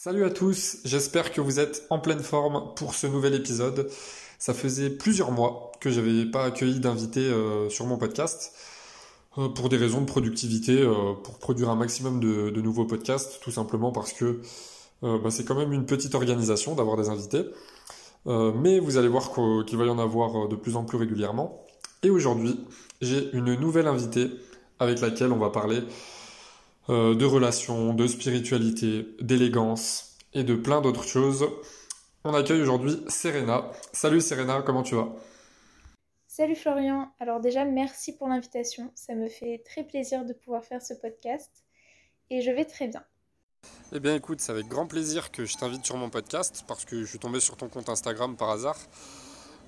Salut à tous, j'espère que vous êtes en pleine forme pour ce nouvel épisode. Ça faisait plusieurs mois que j'avais pas accueilli d'invités euh, sur mon podcast euh, pour des raisons de productivité, euh, pour produire un maximum de, nouveaux podcasts, tout simplement parce que bah, c'est quand même une petite organisation d'avoir des invités. mais vous allez voir qu'il va y en avoir de plus en plus régulièrement. Et aujourd'hui, j'ai une nouvelle invitée avec laquelle on va parler euh, de relations, de spiritualité, d'élégance et de plein d'autres choses. On accueille aujourd'hui Serena. Salut Serena, comment tu vas? Salut Florian. Alors déjà, merci pour l'invitation. Ça me fait très plaisir de pouvoir faire ce podcast et je vais très bien. Eh bien écoute, c'est avec grand plaisir que je t'invite sur mon podcast parce que je suis tombé sur ton compte Instagram par hasard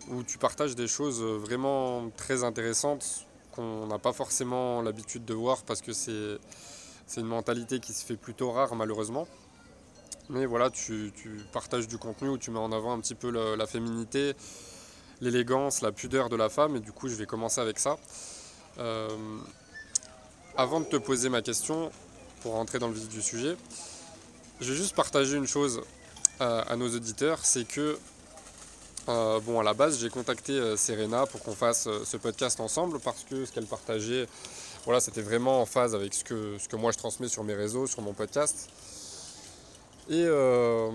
où tu partages des choses vraiment très intéressantes qu'on n'a pas forcément l'habitude de voir parce que c'est c'est une mentalité qui se fait plutôt rare malheureusement. Mais voilà, tu, partages du contenu où tu mets en avant un petit peu la, féminité, l'élégance, la pudeur de la femme. Et du coup, je vais commencer avec ça. Euh, avant de te poser ma question, pour rentrer dans le vif du sujet, je vais juste partager une chose à, nos auditeurs, c'est que, euh, bon, à la base, j'ai contacté euh, Serena pour qu'on fasse ce podcast ensemble parce que ce qu'elle partageait voilà, c'était vraiment en phase avec ce que, ce que moi je transmets sur mes réseaux, sur mon podcast. Et, euh,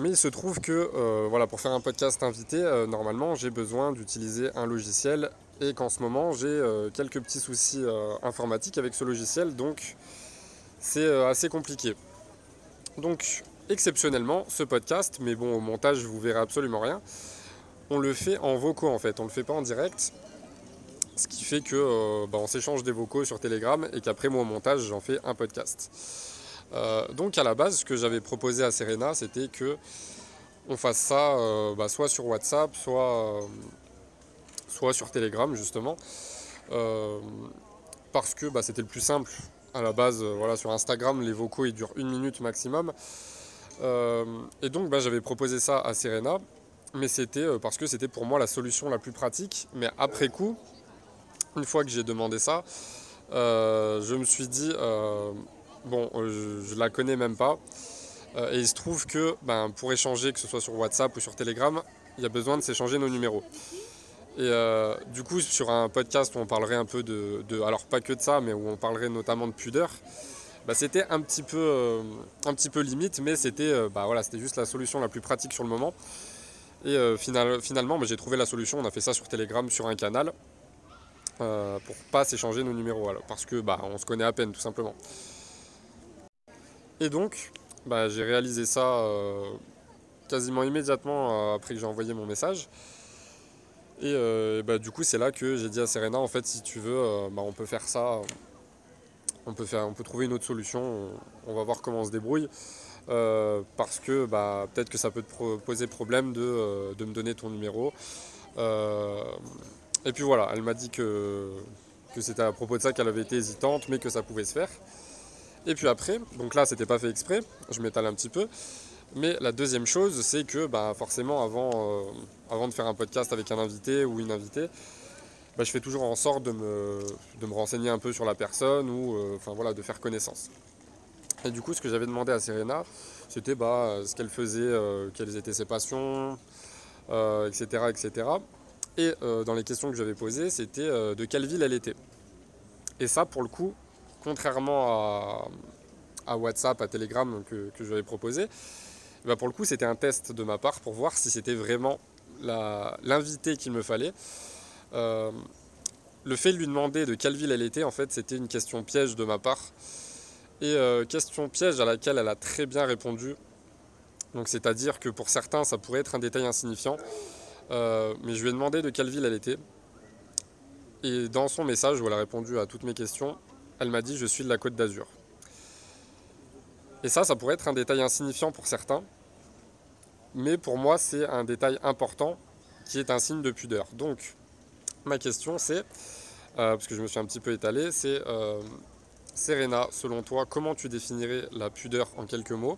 mais il se trouve que euh, voilà, pour faire un podcast invité, euh, normalement j'ai besoin d'utiliser un logiciel et qu'en ce moment j'ai quelques petits soucis informatiques avec ce logiciel, donc c'est assez compliqué. Donc exceptionnellement, ce podcast, mais bon au montage vous verrez absolument rien, on le fait en vocaux en fait, on le fait pas en direct. Ce qui fait que euh, bah, on s'échange des vocaux sur Telegram et qu'après moi au montage j'en fais un podcast. Euh, donc à la base ce que j'avais proposé à Serena c'était que on fasse ça euh, bah, soit sur WhatsApp, soit, sur Telegram justement. parce que bah, c'était le plus simple. À la base, voilà, sur Instagram, les vocaux ils durent une minute maximum. et donc j'avais proposé ça à Serena, mais c'était parce que c'était pour moi la solution la plus pratique. Mais après coup, une fois que j'ai demandé ça, euh, je me suis dit, euh, bon, euh, je, ne la connais même pas. et il se trouve que ben, pour échanger, que ce soit sur WhatsApp ou sur Telegram, il y a besoin de s'échanger nos numéros. Et du coup, sur un podcast où on parlerait un peu de, alors pas que de ça, mais où on parlerait notamment de pudeur, bah, c'était un petit peu, un petit peu limite, mais c'était, bah, voilà, juste la solution la plus pratique sur le moment. Et finalement, bah, j'ai trouvé la solution. On a fait ça sur Telegram, sur un canal. Euh, pour pas s'échanger nos numéros alors, parce que bah, on se connaît à peine tout simplement. Et donc bah, j'ai réalisé ça euh, quasiment immédiatement euh, après que j'ai envoyé mon message. Et bah, du coup c'est là que j'ai dit à Serena en fait si tu veux bah, on peut faire ça, on peut trouver une autre solution, on, va voir comment on se débrouille. Parce que bah, peut-être que ça peut te poser problème de, de, me donner ton numéro. Et puis voilà, elle m'a dit que, c'était à propos de ça qu'elle avait été hésitante, mais que ça pouvait se faire. Et puis après, donc là, c'était pas fait exprès, je m'étale un petit peu. Mais la deuxième chose, c'est que bah, forcément, avant, euh, de faire un podcast avec un invité ou une invitée, bah, je fais toujours en sorte de me, renseigner un peu sur la personne ou euh, de faire connaissance. Et du coup, ce que j'avais demandé à Serena, c'était bah, ce qu'elle faisait, euh, quelles étaient ses passions, etc., etc. Et euh, dans les questions que j'avais posées, c'était euh, de quelle ville elle était. Et ça, pour le coup, contrairement à, WhatsApp, à Telegram que, que j'avais proposé, bah pour le coup, c'était un test de ma part pour voir si c'était vraiment l'invité qu'il me fallait. Euh, le fait de lui demander de quelle ville elle était, en fait, c'était une question piège de ma part. Et question piège à laquelle elle a très bien répondu. Donc, c'est-à-dire que pour certains, ça pourrait être un détail insignifiant. Euh, mais je lui ai demandé de quelle ville elle était. Et dans son message où elle a répondu à toutes mes questions, elle m'a dit je suis de la côte d'Azur. Et ça, ça pourrait être un détail insignifiant pour certains, mais pour moi c'est un détail important qui est un signe de pudeur. Donc ma question c'est, euh, parce que je me suis un petit peu étalé, c'est euh, Serena, selon toi, comment tu définirais la pudeur en quelques mots?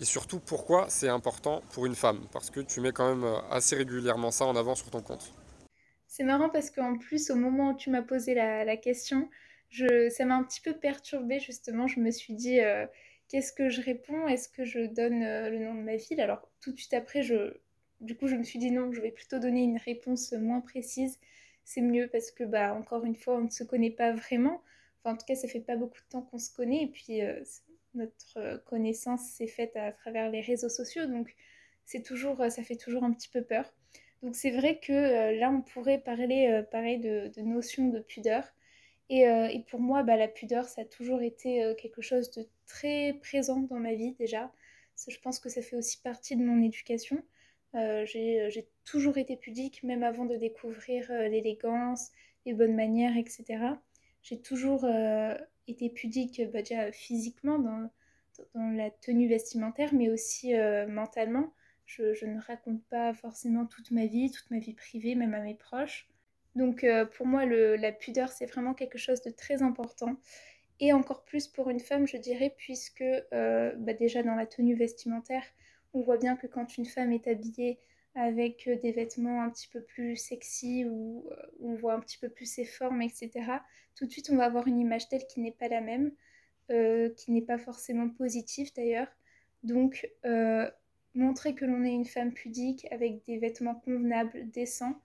Et surtout pourquoi c'est important pour une femme? Parce que tu mets quand même euh, assez régulièrement ça en avant sur ton compte. C'est marrant parce qu'en plus, au moment où tu m'as posé la, question, ça m'a un petit peu perturbée justement. Je me suis dit, euh, qu'est-ce que je réponds? Est-ce que je donne le nom de ma ville Alors tout de suite après, je, du coup, je me suis dit non, je vais plutôt donner une réponse moins précise. C'est mieux parce que, bah, encore une fois, on ne se connaît pas vraiment. Enfin, en tout cas, ça fait pas beaucoup de temps qu'on se connaît. Et puis, notre connaissance s'est faite à travers les réseaux sociaux. Donc, c'est toujours, ça fait toujours un petit peu peur. Donc c'est vrai que euh, là, on pourrait parler euh, pareil de, de, notion de pudeur. Et, euh, et pour moi, bah, la pudeur, ça a toujours été quelque chose de très présent dans ma vie déjà. je pense que ça fait aussi partie de mon éducation. j'ai toujours été pudique, même avant de découvrir l'élégance, les bonnes manières, etc. J'ai toujours été pudique bah, déjà physiquement dans, la tenue vestimentaire, mais aussi mentalement. Je, ne raconte pas forcément toute ma vie, toute ma vie privée, même à mes proches. Donc euh, pour moi, la pudeur, c'est vraiment quelque chose de très important. Et encore plus pour une femme, je dirais, puisque euh, bah, déjà dans la tenue vestimentaire, on voit bien que quand une femme est habillée avec euh, des vêtements un petit peu plus sexy ou on voit un petit peu plus ses formes, etc., tout de suite on va avoir une image telle qui n'est pas la même, qui n'est pas forcément positive d'ailleurs. Donc montrer que l'on est une femme pudique avec des vêtements convenables, décents,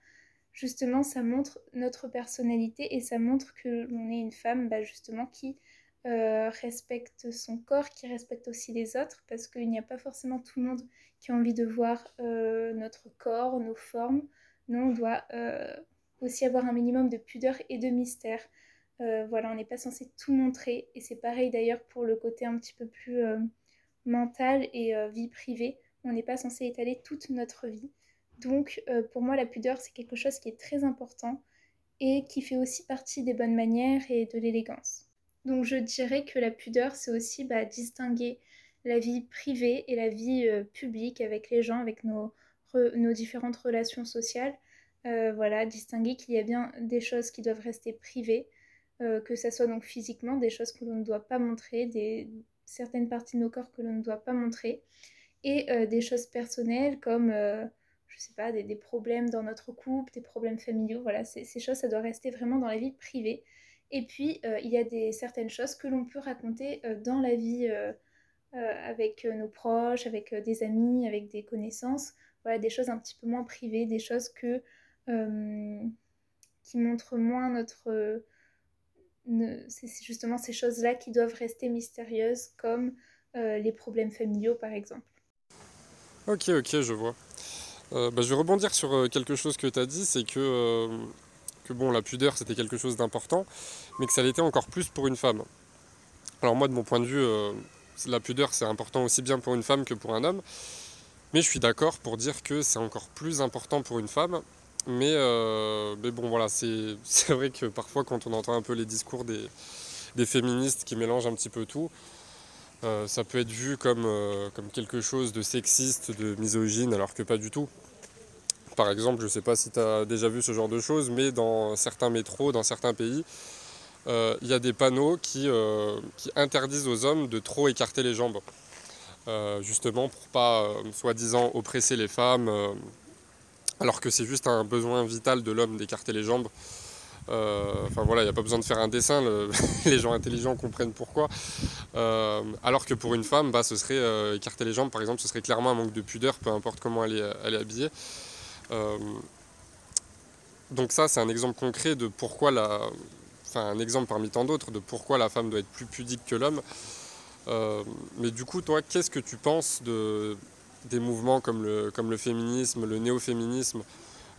justement, ça montre notre personnalité et ça montre que l'on est une femme, bah, justement, qui euh, respecte son corps, qui respecte aussi les autres, parce qu'il n'y a pas forcément tout le monde qui a envie de voir euh, notre corps, nos formes. Non, on doit euh, aussi avoir un minimum de pudeur et de mystère. voilà, on n'est pas censé tout montrer, et c'est pareil d'ailleurs pour le côté un petit peu plus mental et vie privée on n'est pas censé étaler toute notre vie. Donc pour moi la pudeur c'est quelque chose qui est très important et qui fait aussi partie des bonnes manières et de l'élégance. Donc je dirais que la pudeur c'est aussi bah, distinguer la vie privée et la vie euh, publique avec les gens, avec nos, différentes relations sociales. Euh, voilà, distinguer qu'il y a bien des choses qui doivent rester privées, que ce soit donc physiquement des choses que l'on ne doit pas montrer, des, certaines parties de nos corps que l'on ne doit pas montrer, et euh, des choses personnelles comme, euh, je sais pas, des, problèmes dans notre couple, des problèmes familiaux. Voilà, ces choses, ça doit rester vraiment dans la vie privée. Et puis, euh, il y a des, certaines choses que l'on peut raconter dans la vie avec nos proches, avec des amis, avec des connaissances. Voilà, des choses un petit peu moins privées, des choses que, qui montrent moins notre... c'est justement ces choses-là qui doivent rester mystérieuses, comme les problèmes familiaux, par exemple. Ok, ok, je vois. Euh, bah, je vais rebondir sur euh, quelque chose que tu as dit, c'est que, euh, bon, la pudeur c'était quelque chose d'important, mais que ça l'était encore plus pour une femme. Alors moi, de mon point de vue, la pudeur c'est important aussi bien pour une femme que pour un homme, mais je suis d'accord pour dire que c'est encore plus important pour une femme. Mais, mais bon, voilà, c'est vrai que parfois quand on entend un peu les discours des, féministes qui mélangent un petit peu tout, euh, ça peut être vu euh, comme quelque chose de sexiste, de misogyne, alors que pas du tout. Par exemple, je ne sais pas si tu as déjà vu ce genre de choses, mais dans certains métros, dans certains pays, euh, il y a des panneaux qui, qui, interdisent aux hommes de trop écarter les jambes. justement pour pas, soi-disant, oppresser les femmes, alors que c'est juste un besoin vital de l'homme d'écarter les jambes. Euh, enfin voilà, il n'y a pas besoin de faire un dessin, les gens intelligents comprennent pourquoi. Euh, alors que pour une femme, bah, ce serait euh, écarter les jambes, par exemple, ce serait clairement un manque de pudeur, peu importe comment elle est habillée. Donc ça, c'est un exemple concret de pourquoi la... Enfin, un exemple parmi tant d'autres de pourquoi la femme doit être plus pudique que l'homme. mais du coup, toi, qu'est-ce que tu penses de, des mouvements comme le, comme le féminisme, le néo-féminisme?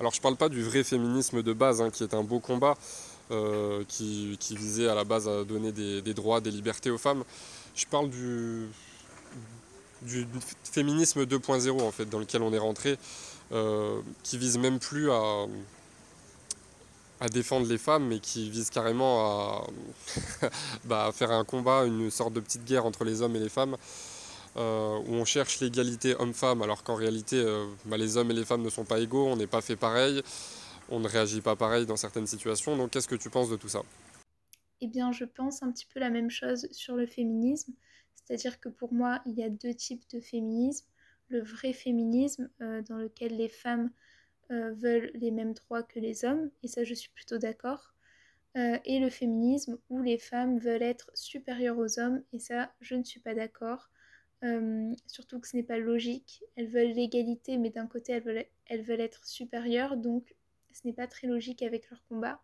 Alors je ne parle pas du vrai féminisme de base, hein, qui est un beau combat, euh, qui, visait à la base à donner des, droits, des libertés aux femmes. Je parle du, du féminisme 2.0 en fait, dans lequel on est rentré, euh, qui vise même plus à, à défendre les femmes, mais qui vise carrément bah, à faire un combat, une sorte de petite guerre entre les hommes et les femmes. Euh, où on cherche l'égalité homme-femme, alors qu'en réalité, euh, bah, les hommes et les femmes ne sont pas égaux, on n'est pas fait pareil, on ne réagit pas pareil dans certaines situations. Donc qu'est-ce que tu penses de tout ça? Eh bien, je pense un petit peu la même chose sur le féminisme, c'est-à-dire que pour moi, il y a deux types de féminisme. Le vrai féminisme, euh, dans lequel les femmes veulent les mêmes droits que les hommes, et ça je suis plutôt d'accord. et le féminisme où les femmes veulent être supérieures aux hommes, et ça, je ne suis pas d'accord. surtout que ce n'est pas logique. Elles veulent l'égalité, mais d'un côté, elles veulent, elles veulent être supérieures, donc ce n'est pas très logique avec leur combat.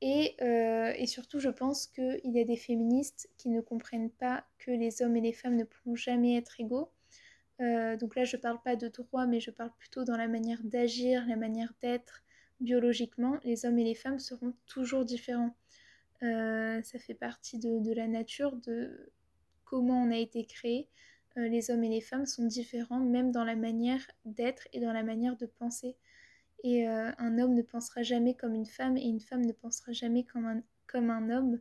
Et, et, surtout, je pense qu'il y a des féministes qui ne comprennent pas que les hommes et les femmes ne pourront jamais être égaux. Euh, donc là, je ne parle pas de droit, mais je parle plutôt dans la manière d'agir, la manière d'être. Biologiquement, les hommes et les femmes seront toujours différents. Euh, ça fait partie de, la nature, de comment on a été créé. Euh, les hommes et les femmes sont différents, même dans la manière d'être et dans la manière de penser. Et un homme ne pensera jamais comme une femme et une femme ne pensera jamais comme comme un homme.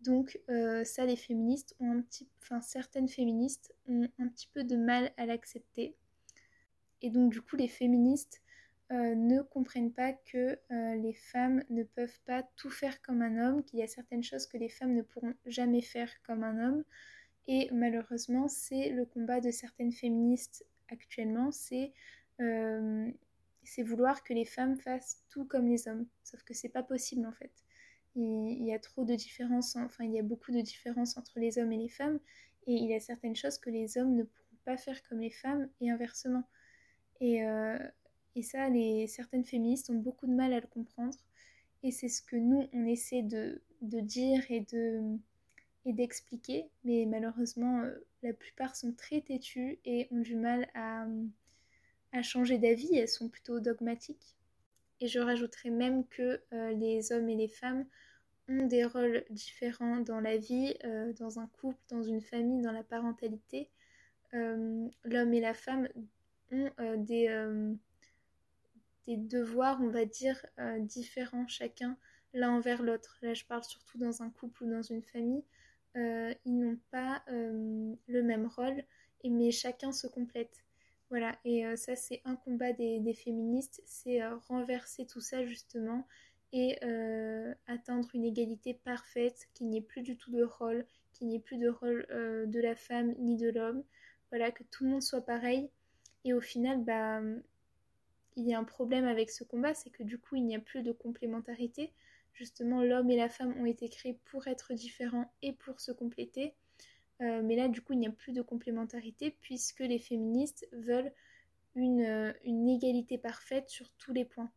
Donc euh, ça, les féministes ont un petit, enfin certaines féministes ont un petit peu de mal à l'accepter. Et donc du coup, les féministes euh, ne comprennent pas que euh, les femmes ne peuvent pas tout faire comme un homme, qu'il y a certaines choses que les femmes ne pourront jamais faire comme un homme. Et malheureusement, c'est le combat de certaines féministes actuellement, c'est vouloir que les femmes fassent tout comme les hommes. Sauf que c'est pas possible en fait il, y a trop de différences, enfin il y a beaucoup de différences entre les hommes et les femmes, et il y a certaines choses que les hommes ne pourront pas faire comme les femmes, et inversement. Et, euh, et ça, les, certaines féministes ont beaucoup de mal à le comprendre, et c'est ce que nous, on essaie de, de dire et de et d'expliquer, mais malheureusement, euh, la plupart sont très têtues et ont du mal à, à changer d'avis, elles sont plutôt dogmatiques. Et je rajouterais même que euh, les hommes et les femmes ont des rôles différents dans la vie, euh, dans un couple, dans une famille, dans la parentalité. Euh, l'homme et la femme ont des, des, devoirs, on va dire, différents chacun l'un envers l'autre. Là, je parle surtout dans un couple ou dans une famille. ils n'ont pas le même rôle, mais chacun se complète. Voilà, et euh, ça c'est un combat des, féministes, c'est euh, renverser tout ça justement et euh, atteindre une égalité parfaite, qu'il n'y ait plus du tout de rôle, qu'il n'y ait plus de rôle de la femme ni de l'homme, voilà, que tout le monde soit pareil. Et au final, bah, il y a un problème avec ce combat, c'est que du coup il n'y a plus de complémentarité. Justement, l'homme et la femme ont été créés pour être différents et pour se compléter. Euh, mais là, du coup, il n'y a plus de complémentarité puisque les féministes veulent une, euh, égalité parfaite sur tous les points.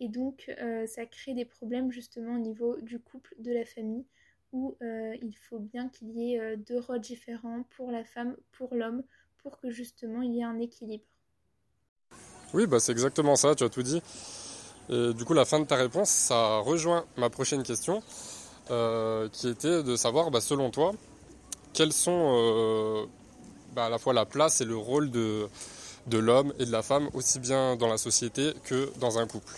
Et donc, euh, ça crée des problèmes justement au niveau du couple, de la famille, où il faut bien qu'il y ait deux rôles différents pour la femme, pour l'homme, pour que justement il y ait un équilibre. Oui, bah c'est exactement ça, tu as tout dit. Et du coup, la fin de ta réponse, ça rejoint ma prochaine question, qui était de savoir, bah, selon toi, quels sont euh, bah, à la fois la place et le rôle de, de l'homme et de la femme, aussi bien dans la société que dans un couple?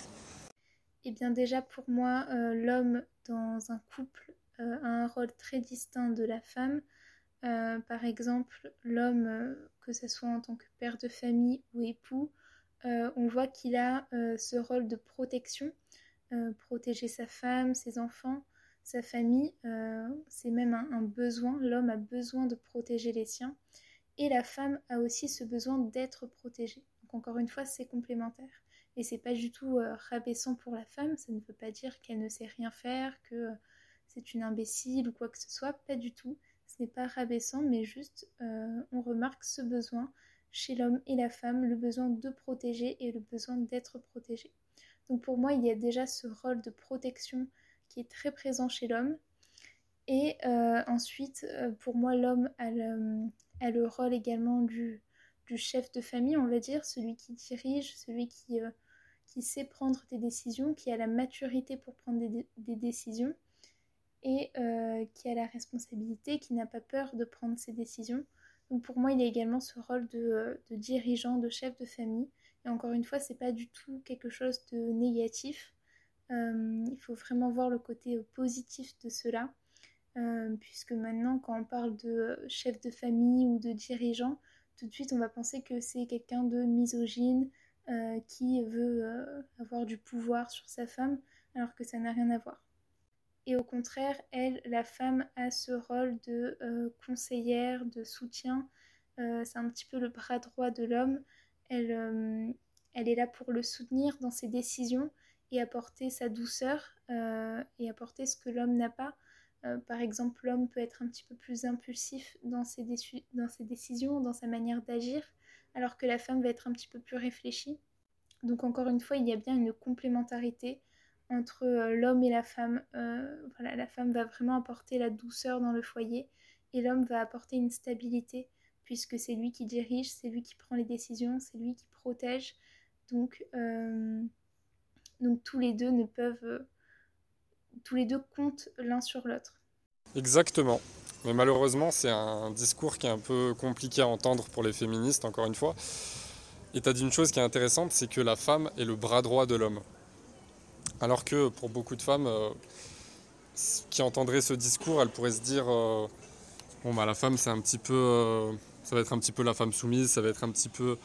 Eh bien déjà pour moi, euh, l'homme dans un couple euh, a un rôle très distinct de la femme. par exemple, l'homme, que ce soit en tant que père de famille ou époux, on voit qu'il a ce rôle de protection, protéger sa femme, ses enfants, sa famille, euh, c'est même un, besoin. L'homme a besoin de protéger les siens et la femme a aussi ce besoin d'être protégée. Donc encore une fois, c'est complémentaire. Et c'est pas du tout euh, rabaissant pour la femme, ça ne veut pas dire qu'elle ne sait rien faire, que euh, c'est une imbécile ou quoi que ce soit, pas du tout. Ce n'est pas rabaissant, mais juste on remarque ce besoin chez l'homme et la femme, le besoin de protéger et le besoin d'être protégé. Donc pour moi, il y a déjà ce rôle de protection qui est très présent chez l'homme. Et euh, ensuite, euh, pour moi, l'homme a le, rôle également du, chef de famille, on va dire, celui qui dirige, celui qui, euh, qui sait prendre des décisions, qui a la maturité pour prendre des, décisions et qui a la responsabilité, qui n'a pas peur de prendre ses décisions. Donc pour moi, il a également ce rôle de, de dirigeant, de chef de famille. Et encore une fois, c'est pas du tout quelque chose de négatif. Euh, il faut vraiment voir le côté euh, positif de cela, euh, puisque maintenant, quand on parle de chef de famille ou de dirigeant, tout de suite on va penser que c'est quelqu'un de misogyne qui veut avoir du pouvoir sur sa femme, alors que ça n'a rien à voir. Et au contraire, elle, la femme, a ce rôle de conseillère, de soutien. c'est un petit peu le bras droit de l'homme. Elle, elle est là pour le soutenir dans ses décisions et apporter sa douceur et apporter ce que l'homme n'a pas. Par exemple, l'homme peut être un petit peu plus impulsif dans ses, décisions, dans sa manière d'agir, alors que la femme va être un petit peu plus réfléchie. Donc encore une fois, il y a bien une complémentarité entre l'homme et la femme. voilà, la femme va vraiment apporter la douceur dans le foyer et l'homme va apporter une stabilité puisque c'est lui qui dirige, c'est lui qui prend les décisions, c'est lui qui protège. Donc, euh, donc tous les deux ne peuvent... Euh, tous les deux comptent l'un sur l'autre. Exactement. Mais malheureusement, c'est un discours qui est un peu compliqué à entendre pour les féministes, encore une fois. Et tu as dit une chose qui est intéressante, c'est que la femme est le bras droit de l'homme. Alors que pour beaucoup de femmes euh, qui entendraient ce discours, elles pourraient se dire bon bah la femme c'est un petit peu ça va être un petit peu la femme soumise, ça va être un petit peu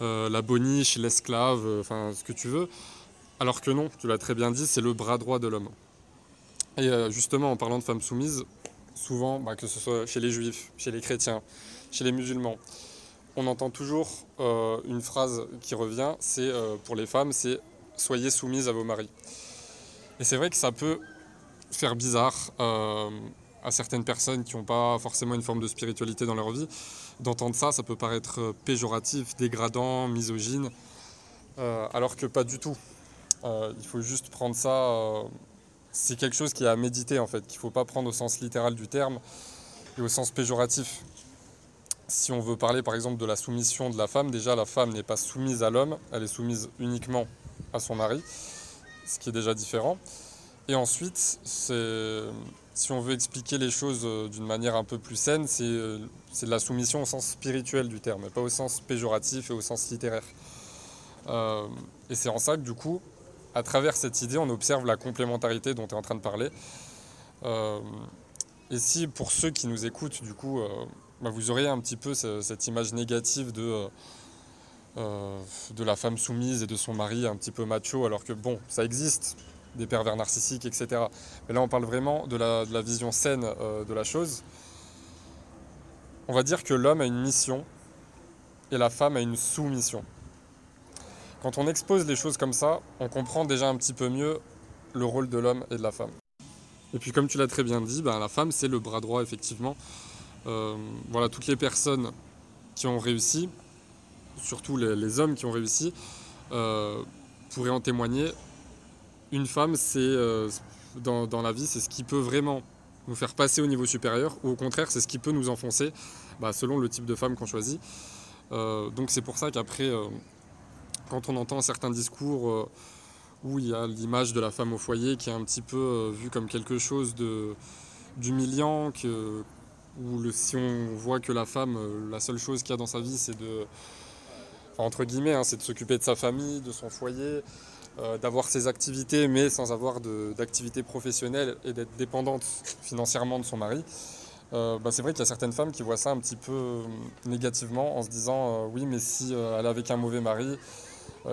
euh, la boniche, l'esclave, euh, enfin ce que tu veux. Alors que non, tu l'as très bien dit, c'est le bras droit de l'homme. Et euh, justement, en parlant de femme soumise, souvent, bah, que ce soit chez les juifs, chez les chrétiens, chez les musulmans, on entend toujours une phrase qui revient, c'est pour les femmes, c'est soyez soumises à vos maris. Et c'est vrai que ça peut faire bizarre à certaines personnes qui n'ont pas forcément une forme de spiritualité dans leur vie, d'entendre ça, ça peut paraître euh, péjoratif, dégradant, misogyne, euh, alors que pas du tout. Euh, il faut juste prendre ça, c'est quelque chose qui est à méditer en fait, qu'il ne faut pas prendre au sens littéral du terme et au sens péjoratif. Si on veut parler par exemple de la soumission de la femme, déjà la femme n'est pas soumise à l'homme, elle est soumise uniquement à son mari, ce qui est déjà différent. Et ensuite, si on veut expliquer les choses euh, d'une manière un peu plus saine, euh, c'est de la soumission au sens spirituel du terme, et pas au sens péjoratif et au sens littéraire. Euh, et c'est en ça que du coup, à travers cette idée, on observe la complémentarité dont tu es en train de parler. et si pour ceux qui nous écoutent, du coup, bah, vous auriez un petit peu cette image négative de, de la femme soumise et de son mari un petit peu macho, alors que bon, ça existe, des pervers narcissiques, etc. Mais là, on parle vraiment de la, vision saine euh, de la chose. On va dire que l'homme a une mission et la femme a une soumission. Quand on expose les choses comme ça, on comprend déjà un petit peu mieux le rôle de l'homme et de la femme. Et puis comme tu l'as très bien dit, ben, la femme c'est le bras droit effectivement. Euh, voilà, toutes les personnes qui ont réussi, surtout les, hommes qui ont réussi, euh, pourraient en témoigner une femme, c'est euh, dans, la vie, c'est ce qui peut vraiment nous faire passer au niveau supérieur, ou au contraire, c'est ce qui peut nous enfoncer, bah, selon le type de femme qu'on choisit. Donc c'est pour ça qu'après, quand on entend certains discours où il y a l'image de la femme au foyer qui est un petit peu vue comme quelque chose d'humiliant, que, où si on voit que la femme, la seule chose qu'il y a dans sa vie, c'est de, entre guillemets, hein, c'est de s'occuper de sa famille, de son foyer, euh, d'avoir ses activités mais sans avoir d'activité professionnelle et d'être dépendante financièrement de son mari. Euh, bah, c'est vrai qu'il y a certaines femmes qui voient ça un petit peu euh, négativement en se disant oui mais si elle est avec un mauvais mari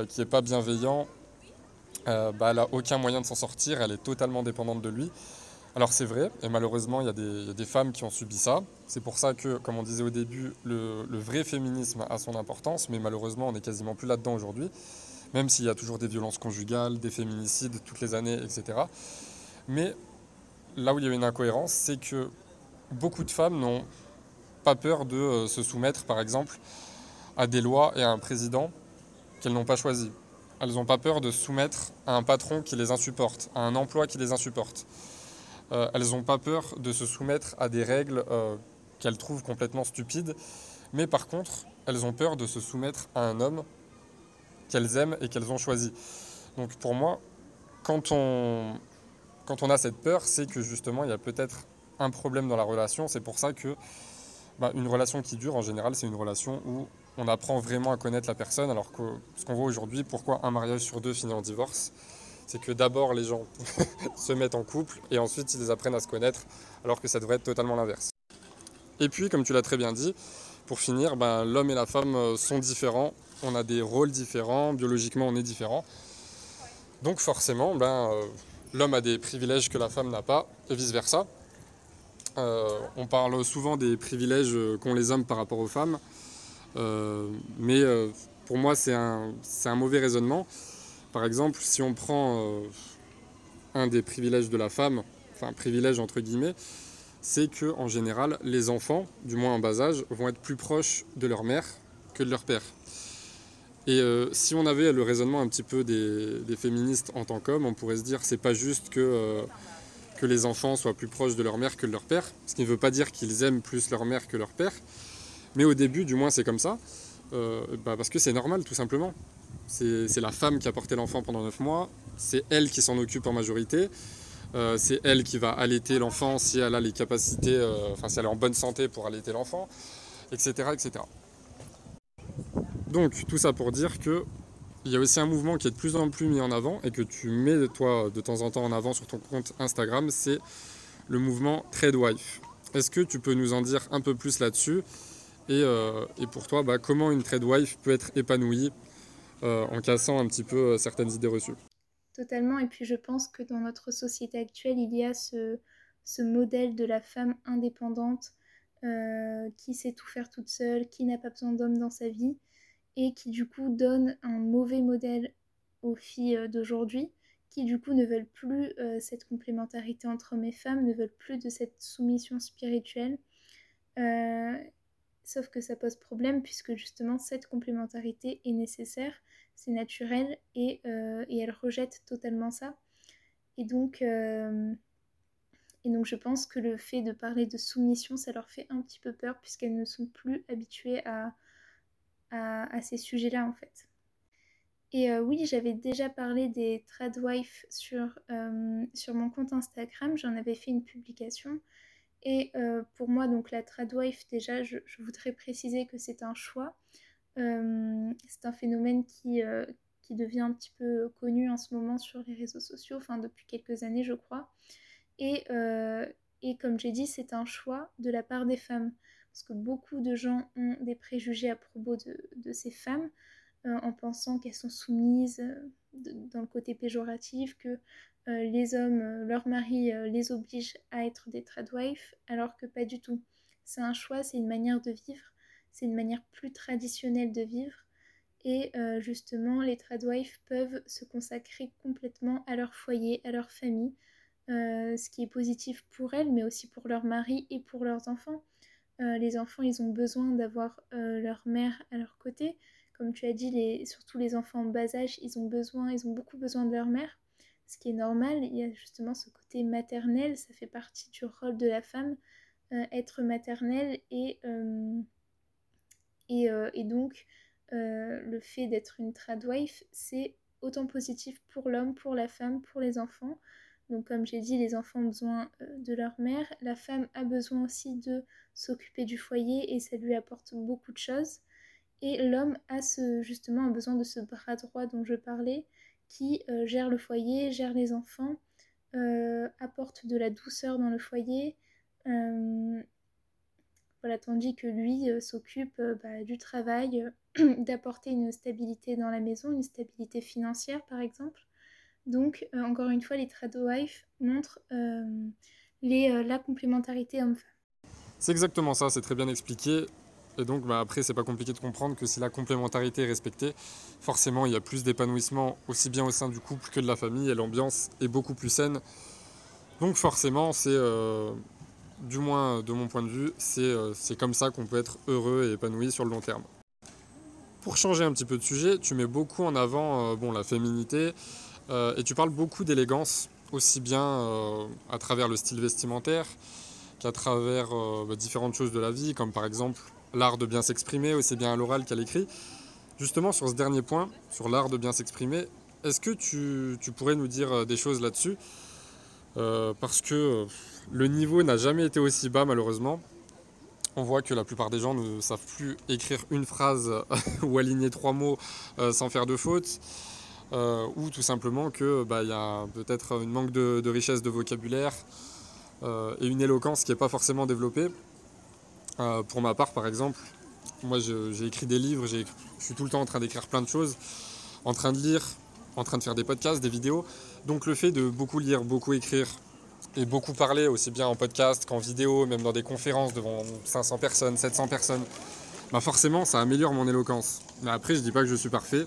qui n'est pas bienveillant, bah, elle n'a aucun moyen de s'en sortir, elle est totalement dépendante de lui. Alors c'est vrai, et malheureusement il y, a des, femmes qui ont subi ça. C'est pour ça que, comme on disait au début, le, le vrai féminisme a son importance, mais malheureusement on n'est quasiment plus là-dedans aujourd'hui même s'il y a toujours des violences conjugales, des féminicides toutes les années, etc. Mais là où il y a une incohérence, c'est que beaucoup de femmes n'ont pas peur de euh, se soumettre, par exemple, à des lois et à un président qu'elles n'ont pas choisi. Elles n'ont pas peur de se soumettre à un patron qui les insupporte, à un emploi qui les insupporte. Euh, elles n'ont pas peur de se soumettre à des règles euh, qu'elles trouvent complètement stupides. Mais par contre, elles ont peur de se soumettre à un homme qu'elles aiment et qu'elles ont choisi. Donc pour moi, quand on, quand on a cette peur, c'est que justement il y a peut-être un problème dans la relation. C'est pour ça que bah, une relation qui dure, en général, c'est une relation où on apprend vraiment à connaître la personne. Alors que ce qu'on voit aujourd'hui, pourquoi un mariage sur deux finit en divorce c'est que d'abord les gens se mettent en couple et ensuite ils apprennent à se connaître, alors que ça devrait être totalement l'inverse. Et puis, comme tu l'as très bien dit, pour finir, ben, l'homme et la femme euh, sont différents on a des rôles différents, biologiquement on est différent. Donc forcément, ben, euh, l'homme a des privilèges que la femme n'a pas, et vice-versa. Euh, on parle souvent des privilèges qu'ont les hommes par rapport aux femmes, mais pour moi c'est un, mauvais raisonnement, Par exemple, si on prend un des privilèges de la femme, enfin privilège entre guillemets, c'est que en général, les enfants, du moins en bas âge, vont être plus proches de leur mère que de leur père. Et euh, si on avait le raisonnement un petit peu des, féministes en tant qu'hommes, on pourrait se dire c'est pas juste que, euh, que les enfants soient plus proches de leur mère que de leur père, ce qui ne veut pas dire qu'ils aiment plus leur mère que leur père, mais au début du moins c'est comme ça, euh, bah, parce que c'est normal tout simplement. C'est la femme qui a porté l'enfant pendant 9 mois, c'est elle qui s'en occupe en majorité, c'est elle qui va allaiter l'enfant si elle a les capacités, enfin si elle est en bonne santé pour allaiter l'enfant, etc., etc. Donc tout ça pour dire que il y a aussi un mouvement qui est de plus en plus mis en avant et que tu mets toi de temps en temps en avant sur ton compte Instagram, c'est le mouvement Tradewife. Est-ce que tu peux nous en dire un peu plus là-dessus? Et, euh, pour toi, bah, comment une Tradewife peut être épanouie euh, en cassant un petit peu euh, certaines idées reçues? Totalement, et puis je pense que dans notre société actuelle, il y a ce, modèle de la femme indépendante qui sait tout faire toute seule, qui n'a pas besoin d'homme dans sa vie et qui du coup donne un mauvais modèle aux filles d'aujourd'hui qui du coup ne veulent plus cette complémentarité entre hommes et femmes, ne veulent plus de cette soumission spirituelle. Sauf que ça pose problème puisque justement cette complémentarité est nécessaire, c'est naturel et, et, elle rejette totalement ça. Et donc, et donc je pense que le fait de parler de soumission, ça leur fait un petit peu peur puisqu'elles ne sont plus habituées à, à, ces sujets-là en fait. Et euh, oui, j'avais déjà parlé des tradwives sur, euh, sur mon compte Instagram, j'en avais fait une publication. Et euh, pour moi, donc la tradwife, déjà, je, voudrais préciser que c'est un choix. c'est un phénomène qui, qui devient un petit peu connu en ce moment sur les réseaux sociaux, enfin depuis quelques années, je crois. Et, et comme j'ai dit, c'est un choix de la part des femmes parce que beaucoup de gens ont des préjugés à propos de, ces femmes euh, en pensant qu'elles sont soumises euh, dans le côté péjoratif, que euh, les hommes, leur mari les oblige à être des tradwives, alors que pas du tout. C'est un choix, c'est une manière de vivre, c'est une manière plus traditionnelle de vivre. Et justement, les tradwives peuvent se consacrer complètement à leur foyer, à leur famille, ce qui est positif pour elles, mais aussi pour leur mari et pour leurs enfants. Euh, les enfants, ils ont besoin d'avoir euh, leur mère à leur côté. Comme tu as dit, surtout les enfants en bas âge, ils ont besoin, ils ont beaucoup besoin de leur mère, ce qui est normal. Il y a justement ce côté maternel, ça fait partie du rôle de la femme, euh, être maternelle et, et, et, donc le fait d'être une tradwife, c'est autant positif pour l'homme, pour la femme, pour les enfants. Donc comme j'ai dit, les enfants ont besoin euh, de leur mère, la femme a besoin aussi de s'occuper du foyer et ça lui apporte beaucoup de choses. Et l'homme a ce, justement besoin de ce bras droit dont je parlais, qui euh, gère le foyer, gère les enfants, euh, apporte de la douceur dans le foyer. voilà, tandis que lui s'occupe bah, du travail, d'apporter une stabilité dans la maison, une stabilité financière par exemple. Donc, euh, encore une fois, les Wife montrent euh, les, euh, la complémentarité homme-femme. C'est exactement ça, c'est très bien expliqué. Et donc, bah, après, c'est pas compliqué de comprendre que si la complémentarité est respectée, forcément, il y a plus d'épanouissement aussi bien au sein du couple que de la famille et l'ambiance est beaucoup plus saine. Donc, forcément, c'est, du moins de mon point de vue, c'est comme ça qu'on peut être heureux et épanoui sur le long terme. Pour changer un petit peu de sujet, tu mets beaucoup en avant bon, la féminité, euh, et tu parles beaucoup d'élégance, aussi bien euh, à travers le style vestimentaire qu'à travers euh, bah, différentes choses de la vie, comme par exemple l'art de bien s'exprimer, aussi bien à l'oral qu'à l'écrit. Justement, sur ce dernier point, sur l'art de bien s'exprimer, est-ce que tu, tu, pourrais nous dire des choses là-dessus? Parce que le niveau n'a jamais été aussi bas, malheureusement. On voit que la plupart des gens ne savent plus écrire une phrase ou aligner trois mots sans faire de faute. Euh, ou tout simplement qu'il bah, y a peut-être un manque de, richesse de vocabulaire euh, et une éloquence qui n'est pas forcément développée. Euh, pour ma part, par exemple, moi j'ai écrit des livres, je suis tout le temps en train d'écrire plein de choses, en train de lire, en train de faire des podcasts, des vidéos. Donc le fait de beaucoup lire, beaucoup écrire et beaucoup parler, aussi bien en podcast qu'en vidéo, même dans des conférences devant 500 personnes, 700 personnes, bah forcément ça améliore mon éloquence. Mais après, je dis pas que je suis parfait.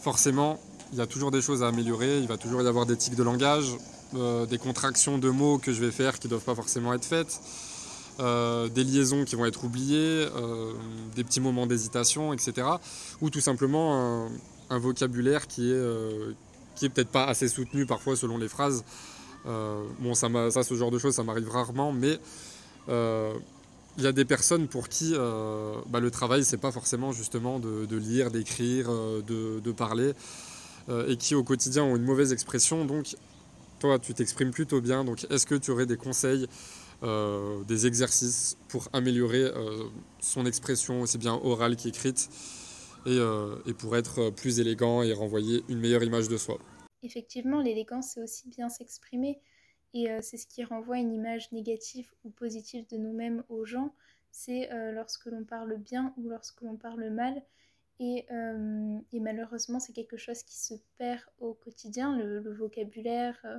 Forcément, il y a toujours des choses à améliorer, il va toujours y avoir des tics de langage, euh, des contractions de mots que je vais faire qui ne doivent pas forcément être faites, euh, des liaisons qui vont être oubliées, euh, des petits moments d'hésitation, etc. Ou tout simplement un, vocabulaire qui est, est peut-être pas assez soutenu parfois selon les phrases. bon, ça, ça, ce genre de choses, ça m'arrive rarement, mais il y a des personnes pour qui bah, le travail, c'est pas forcément justement de, lire, d'écrire, de, parler, et qui au quotidien ont une mauvaise expression. Donc toi, tu t'exprimes plutôt bien, donc est-ce que tu aurais des conseils, euh, des exercices pour améliorer euh, son expression aussi bien orale qu'écrite euh, et, pour être plus élégant et renvoyer une meilleure image de soi? Effectivement, l'élégance, c'est aussi bien s'exprimer et c'est ce qui renvoie une image négative ou positive de nous-mêmes aux gens. C'est lorsque l'on parle bien ou lorsque l'on parle mal. Euh, et, malheureusement, c'est quelque chose qui se perd au quotidien. Le, vocabulaire, euh,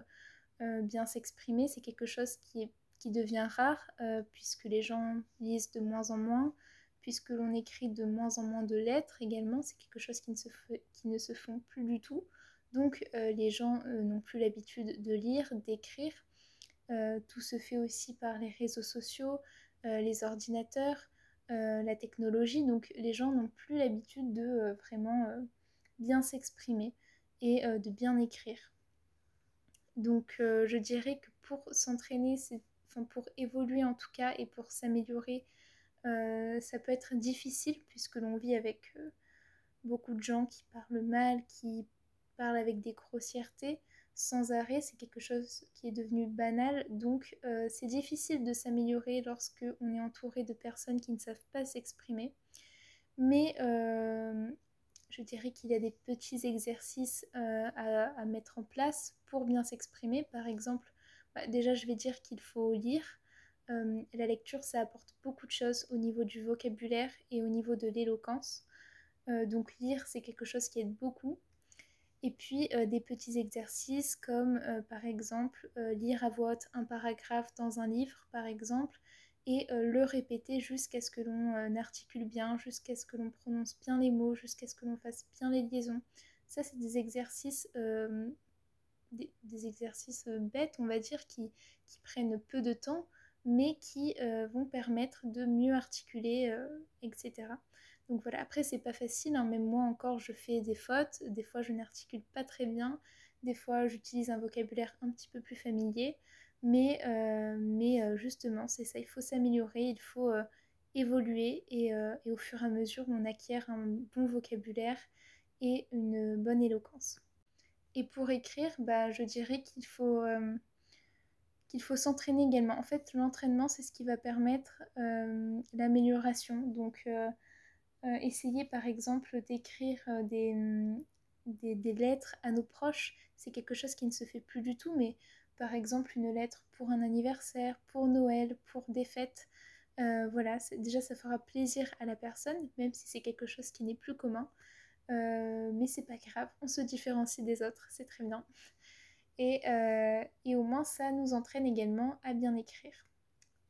euh, bien s'exprimer, c'est quelque chose qui, devient rare puisque les gens lisent de moins en moins, puisque l'on écrit de moins en moins de lettres également. C'est quelque chose qui ne, se se font plus du tout. Donc les gens n'ont plus l'habitude de lire, d'écrire. tout se fait aussi par les réseaux sociaux, les ordinateurs. Euh, la technologie, donc les gens n'ont plus l'habitude de euh, vraiment euh, bien s'exprimer et de bien écrire. Donc je dirais que pour s'entraîner, enfin, pour évoluer en tout cas et pour s'améliorer, ça peut être difficile puisque l'on vit avec beaucoup de gens qui parlent mal, qui parlent avec des grossièretés sans arrêt, c'est quelque chose qui est devenu banal. Donc euh, c'est difficile de s'améliorer lorsque on est entouré de personnes qui ne savent pas s'exprimer. Mais euh, je dirais qu'il y a des petits exercices euh, à, mettre en place pour bien s'exprimer. Par exemple, bah, déjà je vais dire qu'il faut lire. la lecture, ça apporte beaucoup de choses au niveau du vocabulaire et au niveau de l'éloquence. donc lire, c'est quelque chose qui aide beaucoup. Et puis euh, des petits exercices comme euh, par exemple euh, lire à voix haute un paragraphe dans un livre par exemple et le répéter jusqu'à ce que l'on articule bien, jusqu'à ce que l'on prononce bien les mots, jusqu'à ce que l'on fasse bien les liaisons. Ça c'est des exercices, des, exercices bêtes on va dire qui, qui, prennent peu de temps mais qui vont permettre de mieux articuler, etc. Donc voilà, après c'est pas facile, hein. même moi encore je fais des fautes, des fois je n'articule pas très bien, des fois j'utilise un vocabulaire un petit peu plus familier, mais, euh, euh, justement c'est ça, il faut s'améliorer, il faut euh, évoluer et, au fur et à mesure on acquiert un bon vocabulaire et une bonne éloquence. Et pour écrire, bah, je dirais qu'il faut, qu'il faut s'entraîner également. En fait l'entraînement c'est ce qui va permettre l'amélioration. Essayer par exemple d'écrire euh, mm, des, des, lettres à nos proches, c'est quelque chose qui ne se fait plus du tout, mais par exemple une lettre pour un anniversaire, pour Noël, pour des fêtes. Euh, voilà, déjà ça fera plaisir à la personne, même si c'est quelque chose qui n'est plus commun. mais c'est pas grave, on se différencie des autres, c'est très bien. Et, et, au moins ça nous entraîne également à bien écrire.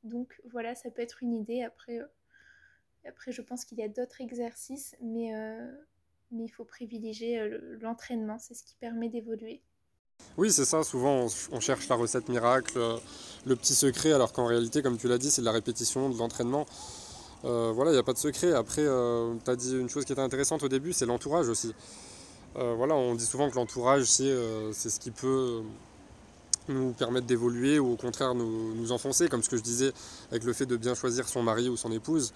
Donc voilà, ça peut être une idée. Après, après, je pense qu'il y a d'autres exercices, mais, euh, il faut privilégier euh, l'entraînement, c'est ce qui permet d'évoluer. Oui, c'est ça, souvent on, cherche la recette miracle, euh, le petit secret, alors qu'en réalité, comme tu l'as dit, c'est de la répétition, de l'entraînement. voilà, il n'y a pas de secret. Après, tu as dit une chose qui était intéressante au début, c'est l'entourage aussi. voilà, on dit souvent que l'entourage, c'est ce qui peut nous permettre d'évoluer ou au contraire nous, nous, enfoncer, comme ce que je disais avec le fait de bien choisir son mari ou son épouse.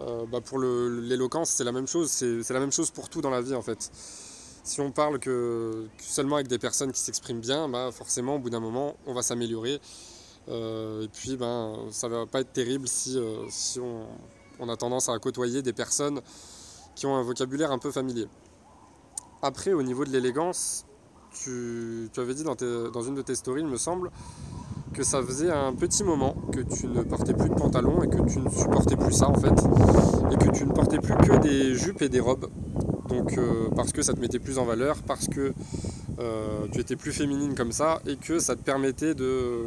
Euh, bah, pour l'éloquence, c'est la même chose. C'est la même chose pour tout dans la vie en fait. Si on parle que, seulement avec des personnes qui s'expriment bien, bah, forcément, au bout d'un moment, on va s'améliorer. Euh, et puis, ben, ça va pas être terrible si, euh, si on, a tendance à côtoyer des personnes qui ont un vocabulaire un peu familier. Après, au niveau de l'élégance, tu, avais dit dans, une de tes stories, il me semble, que ça faisait un petit moment que tu ne portais plus de pantalon et que tu ne supportais plus ça en fait. Et que tu ne portais plus que des jupes et des robes. Donc euh, parce que ça te mettait plus en valeur, parce que euh, tu étais plus féminine comme ça et que ça te permettait de,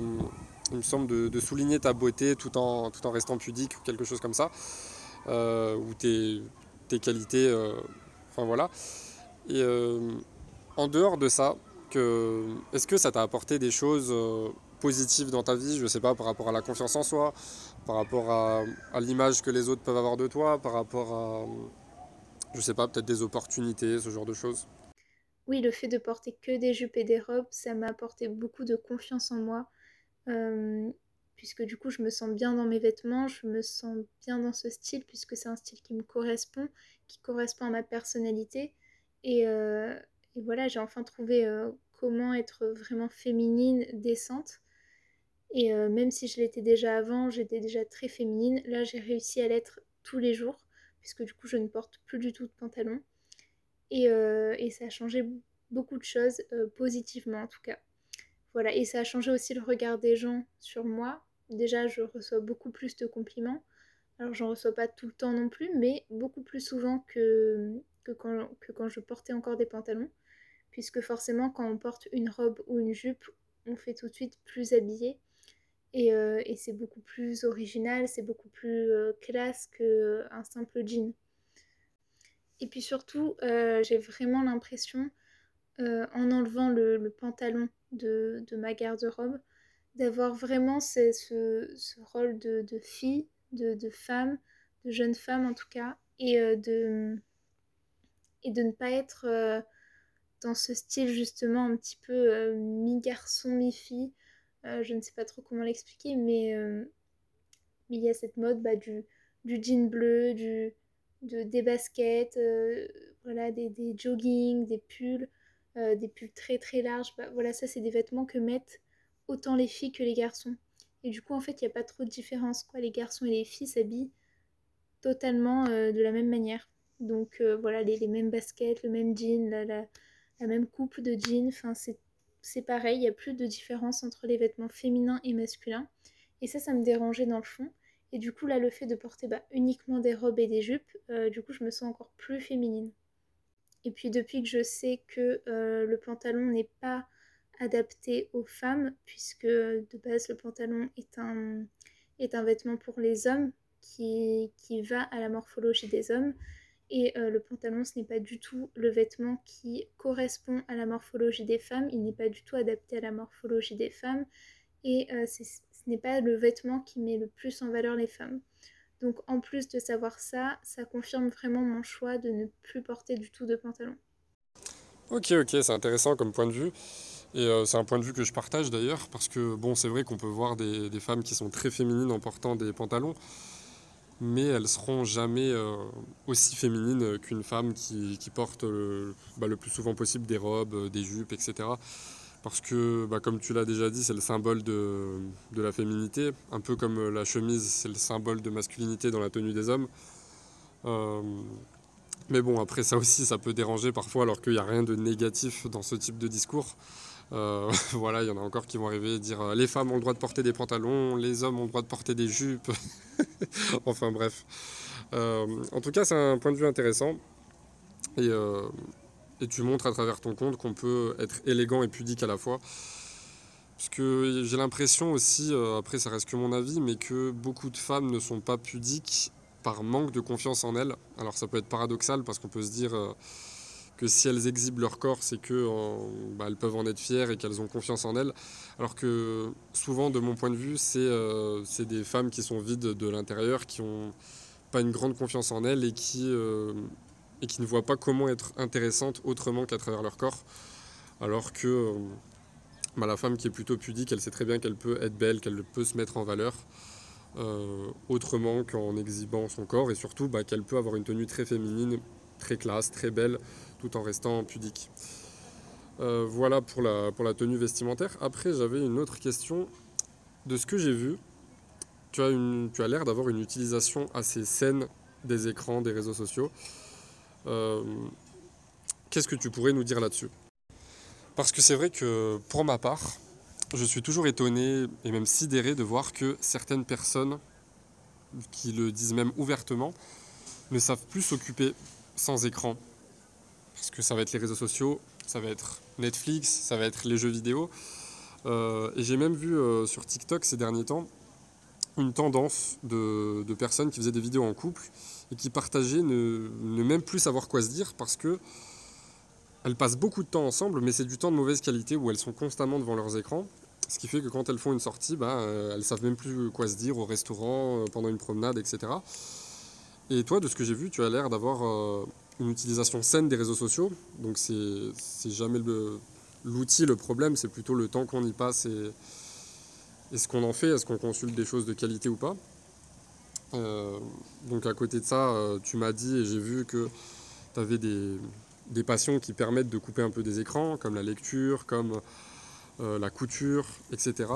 il me semble, de, souligner ta beauté tout en, tout en restant pudique ou quelque chose comme ça. Euh, ou tes, tes qualités. enfin voilà. Et en dehors de ça, est-ce que ça t'a apporté des choses positives dans ta vie, je sais pas, par rapport à la confiance en soi, par rapport à, l'image que les autres peuvent avoir de toi, par rapport à, je sais pas, peut-être des opportunités, ce genre de choses Oui, le fait de porter que des jupes et des robes, ça m'a apporté beaucoup de confiance en moi. Euh, puisque du coup je me sens bien dans mes vêtements, je me sens bien dans ce style, puisque c'est un style qui me correspond, qui correspond à ma personnalité. Et, euh, voilà, j'ai enfin trouvé euh, comment être vraiment féminine, décente. Et euh, même si je l'étais déjà avant, j'étais déjà très féminine, là j'ai réussi à l'être tous les jours, puisque du coup je ne porte plus du tout de pantalon. Et, euh, ça a changé beaucoup de choses, positivement en tout cas. Voilà, et ça a changé aussi le regard des gens sur moi. Déjà, je reçois beaucoup plus de compliments. Alors, j'en reçois pas tout le temps non plus, mais beaucoup plus souvent que, que, quand, que quand je portais encore des pantalons puisque forcément quand on porte une robe ou une jupe, on fait tout de suite plus habillé. Et, euh, c'est beaucoup plus original, c'est beaucoup plus euh, classe qu'un simple jean. Et puis surtout, euh, j'ai vraiment l'impression, en enlevant le, pantalon de, ma garde-robe, d'avoir vraiment ce, ce, rôle de, fille, de, de, femme, de jeune femme en tout cas, et, de, et de ne pas être dans ce style justement un petit peu euh, mi-garçon, mi-fille. Euh, je ne sais pas trop comment l'expliquer, mais, euh, il y a cette mode bah, du, du, jean bleu, du, de, des baskets, voilà, des, des, joggings, des pulls, des pulls très très larges. Bah, voilà, ça c'est des vêtements que mettent autant les filles que les garçons. Et du coup, en fait, il n'y a pas trop de différence. Quoi. Les garçons et les filles s'habillent totalement de la même manière. Donc voilà, les, les, mêmes baskets, le même jean, la, la, la même coupe de jeans. Enfin, c'est pareil, il n'y a plus de différence entre les vêtements féminins et masculins. Et ça, ça me dérangeait dans le fond. Et du coup, là, le fait de porter bah, uniquement des robes et des jupes, euh, du coup, je me sens encore plus féminine. Et puis, depuis que je sais que euh, le pantalon n'est pas adapté aux femmes, puisque de base, le pantalon est un, vêtement pour les hommes qui va à la morphologie des hommes, et euh, le pantalon, ce n'est pas du tout le vêtement qui correspond à la morphologie des femmes. Il n'est pas du tout adapté à la morphologie des femmes. Et euh, ce n'est pas le vêtement qui met le plus en valeur les femmes. Donc en plus de savoir ça, ça confirme vraiment mon choix de ne plus porter du tout de pantalon. Ok, ok, c'est intéressant comme point de vue. Et euh, c'est un point de vue que je partage d'ailleurs, parce que bon, c'est vrai qu'on peut voir des, des, femmes qui sont très féminines en portant des pantalons mais elles seront jamais euh, aussi féminines qu'une femme qui, porte bah, le, plus souvent possible des robes, euh, des jupes, etc. Parce que, bah, comme tu l'as déjà dit, c'est le symbole de, la féminité, un peu comme la chemise, c'est le symbole de masculinité dans la tenue des hommes. Euh, mais bon, après ça aussi, ça peut déranger parfois, alors qu'il n'y a rien de négatif dans ce type de discours. Euh, voilà, il y en a encore qui vont arriver et dire euh, les femmes ont le droit de porter des pantalons, les hommes ont le droit de porter des jupes. enfin bref. Euh, en tout cas, c'est un point de vue intéressant. Et, et, tu montres à travers ton compte qu'on peut être élégant et pudique à la fois. Parce que j'ai l'impression aussi, après ça reste que mon avis, mais que beaucoup de femmes ne sont pas pudiques par manque de confiance en elles. Alors ça peut être paradoxal parce qu'on peut se dire que si elles exhibent leur corps, c'est que bah, peuvent en être fières et qu'elles ont confiance en elles. Alors que souvent, de mon point de vue, c'est euh, des femmes qui sont vides de l'intérieur, qui n'ont pas une grande confiance en elles et qui, euh, et qui ne voient pas comment être intéressantes autrement qu'à travers leur corps. Alors que euh, bah, la femme qui est plutôt pudique, elle sait très bien qu'elle peut être belle, qu'elle peut se mettre en valeur. autrement qu'en exhibant son corps et surtout bah, qu'elle peut avoir une tenue très féminine, très classe, très belle, tout en restant pudique. Euh, voilà pour la, tenue vestimentaire. Après, j'avais une autre question. De ce que j'ai vu, tu as, une, tu as l'air d'avoir une utilisation assez saine des écrans, des réseaux sociaux. Euh, qu'est-ce que tu pourrais nous dire là-dessus? Parce que c'est vrai que pour ma part, je suis toujours étonné et même sidéré de voir que certaines personnes, qui le disent même ouvertement, ne savent plus s'occuper sans écran, parce que ça va être les réseaux sociaux, ça va être Netflix, ça va être les jeux vidéo. Euh, et j'ai même vu euh, sur TikTok ces derniers temps une tendance de, personnes qui faisaient des vidéos en couple et qui partageaient ne, même plus savoir quoi se dire parce que elles passent beaucoup de temps ensemble, mais c'est du temps de mauvaise qualité où elles sont constamment devant leurs écrans. Ce qui fait que quand elles font une sortie, bah, euh, elles savent même plus quoi se dire au restaurant, euh, pendant une promenade, etc. Et toi, de ce que j'ai vu, tu as l'air d'avoir une utilisation saine des réseaux sociaux. Donc c'est jamais l'outil le, problème, c'est plutôt le temps qu'on y passe et, ce qu'on en fait. Est-ce qu'on consulte des choses de qualité ou pas? Donc à côté de ça, tu m'as dit et j'ai vu que tu avais des, des passions qui permettent de couper un peu des écrans, comme la lecture, comme euh, la couture, etc.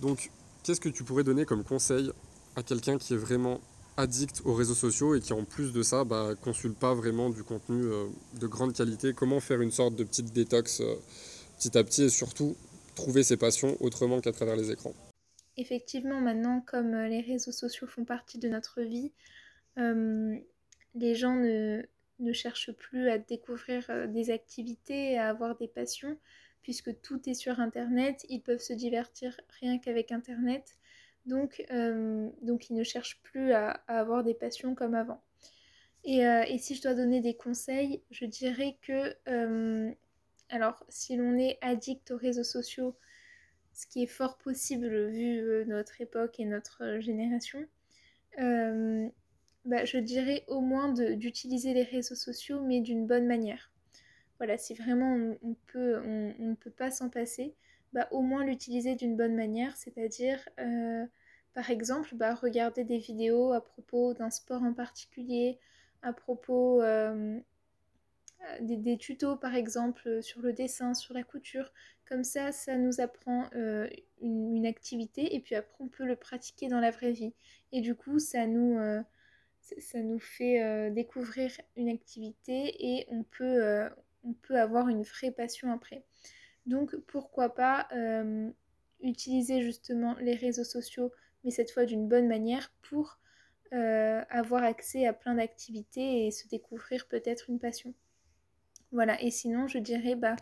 Donc, qu'est-ce que tu pourrais donner comme conseil à quelqu'un qui est vraiment addict aux réseaux sociaux et qui en plus de ça bah, consulte pas vraiment du contenu euh, de grande qualité. Comment faire une sorte de petite détox euh, petit à petit et surtout trouver ses passions autrement qu'à travers les écrans? Effectivement, maintenant, comme les réseaux sociaux font partie de notre vie, les gens ne, cherchent plus à découvrir euh, des activités, à avoir des passions, puisque tout est sur Internet, ils peuvent se divertir rien qu'avec Internet, donc, euh, donc ils ne cherchent plus à, avoir des passions comme avant. Euh, et, si je dois donner des conseils, je dirais que, alors si l'on est addict aux réseaux sociaux, ce qui est fort possible vu notre époque et notre génération, bah, je dirais au moins d'utiliser les réseaux sociaux, mais d'une bonne manière. Voilà, si vraiment on, peut, on, ne peut pas s'en passer, bah, au moins l'utiliser d'une bonne manière, c'est-à-dire, euh, par exemple, bah, regarder des vidéos à propos d'un sport en particulier, à propos euh, des, tutos, par exemple, sur le dessin, sur la couture. Comme ça, ça nous apprend euh, une, activité et puis après, on peut le pratiquer dans la vraie vie. Et du coup, ça nous ça nous fait euh, découvrir une activité et on peut, euh, on peut avoir une vraie passion après. Donc pourquoi pas euh, utiliser justement les réseaux sociaux, mais cette fois d'une bonne manière pour avoir accès à plein d'activités et se découvrir peut-être une passion. Voilà, et sinon je dirais bah,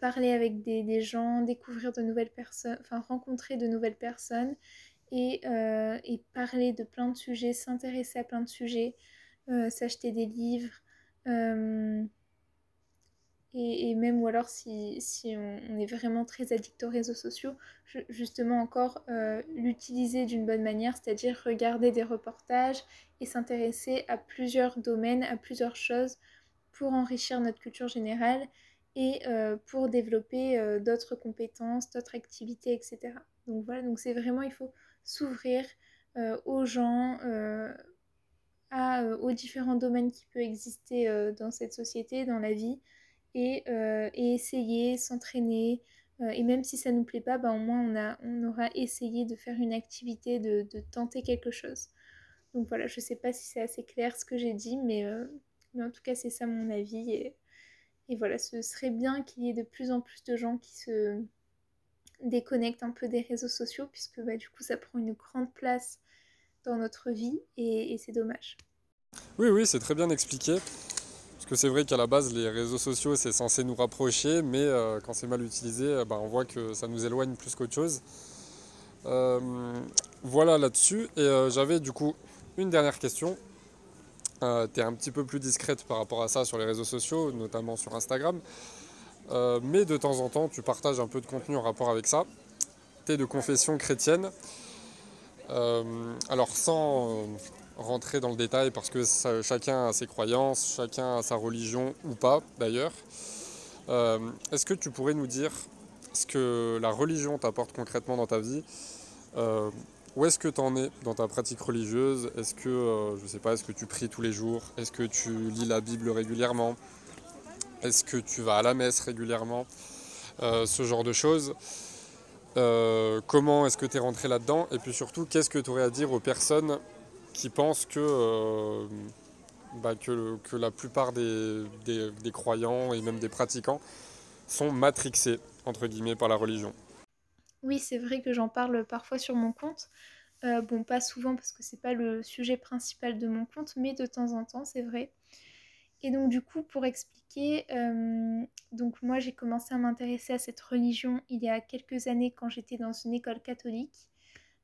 parler avec des, des, gens, découvrir de nouvelles personnes, enfin rencontrer de nouvelles personnes euh, et, parler de plein de sujets, s'intéresser à plein de sujets, euh, s'acheter des livres. Euh, et, même ou alors si, on, est vraiment très addict aux réseaux sociaux, justement encore l'utiliser d'une bonne manière, c'est-à-dire regarder des reportages et s'intéresser à plusieurs domaines, à plusieurs choses pour enrichir notre culture générale et pour développer d'autres compétences, d'autres activités, etc. Donc voilà, donc c'est vraiment, il faut s'ouvrir euh, aux gens, euh, à, euh, aux différents domaines qui peuvent exister dans cette société, dans la vie, et, essayer, s'entraîner. et même si ça ne nous plaît pas, bah, au moins on, a, on aura essayé de faire une activité, de, tenter quelque chose. Donc voilà, je ne sais pas si c'est assez clair ce que j'ai dit, mais, mais, en tout cas c'est ça mon avis. Et, et voilà, ce serait bien qu'il y ait de plus en plus de gens qui se, déconnecte un peu des réseaux sociaux puisque bah, du coup ça prend une grande place dans notre vie et, c'est dommage. Oui, oui, c'est très bien expliqué. Que c'est vrai qu'à la base, les réseaux sociaux, c'est censé nous rapprocher, mais euh, quand c'est mal utilisé, euh, bah, on voit que ça nous éloigne plus qu'autre chose. Euh, voilà là-dessus. Et j'avais du coup une dernière question. tu es un petit peu plus discrète par rapport à ça sur les réseaux sociaux, notamment sur Instagram. Euh, mais de temps en temps, tu partages un peu de contenu en rapport avec ça. Tu es de confession chrétienne. Euh, alors sans euh, rentrer dans le détail, parce que chacun a ses croyances, chacun a sa religion ou pas d'ailleurs, est-ce que tu pourrais nous dire ce que la religion t'apporte concrètement dans ta vie où est-ce que tu en es dans ta pratique religieuse? Est-ce que, je sais pas, est-ce que tu pries tous les jours? Est-ce que tu lis la Bible régulièrement? Est-ce que tu vas à la messe régulièrement? Euh, Ce genre de choses. Euh, comment est-ce que tu es rentré là-dedans? Et puis surtout, qu'est-ce que tu aurais à dire aux personnes qui pensent que, euh, bah, que, la plupart des, croyants et même des pratiquants sont matrixés, entre guillemets, par la religion Oui, c'est vrai que j'en parle parfois sur mon compte. bon, pas souvent parce que c'est pas le sujet principal de mon compte, mais de temps en temps, c'est vrai. Et donc du coup, pour expliquer, euh, donc moi j'ai commencé à m'intéresser à cette religion il y a quelques années quand j'étais dans une école catholique.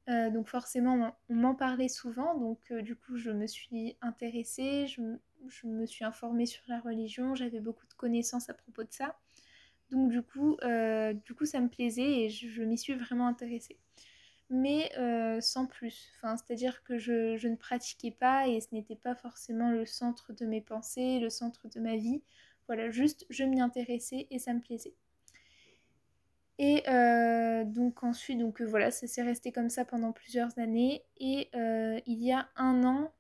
Donc forcément, on m'en parlait souvent, donc du coup je me suis intéressée, je me suis informée sur la religion, j'avais beaucoup de connaissances à propos de ça. Donc du coup, coup ça me plaisait et je, m'y suis vraiment intéressée. Mais sans plus. C'est-à-dire que je, je, ne pratiquais pas et ce n'était pas forcément le centre de mes pensées, le centre de ma vie. Voilà, juste je m'y intéressais et ça me plaisait. Et euh, donc ensuite, donc euh, voilà, ça s'est resté comme ça pendant plusieurs années. Et euh, il y a un an,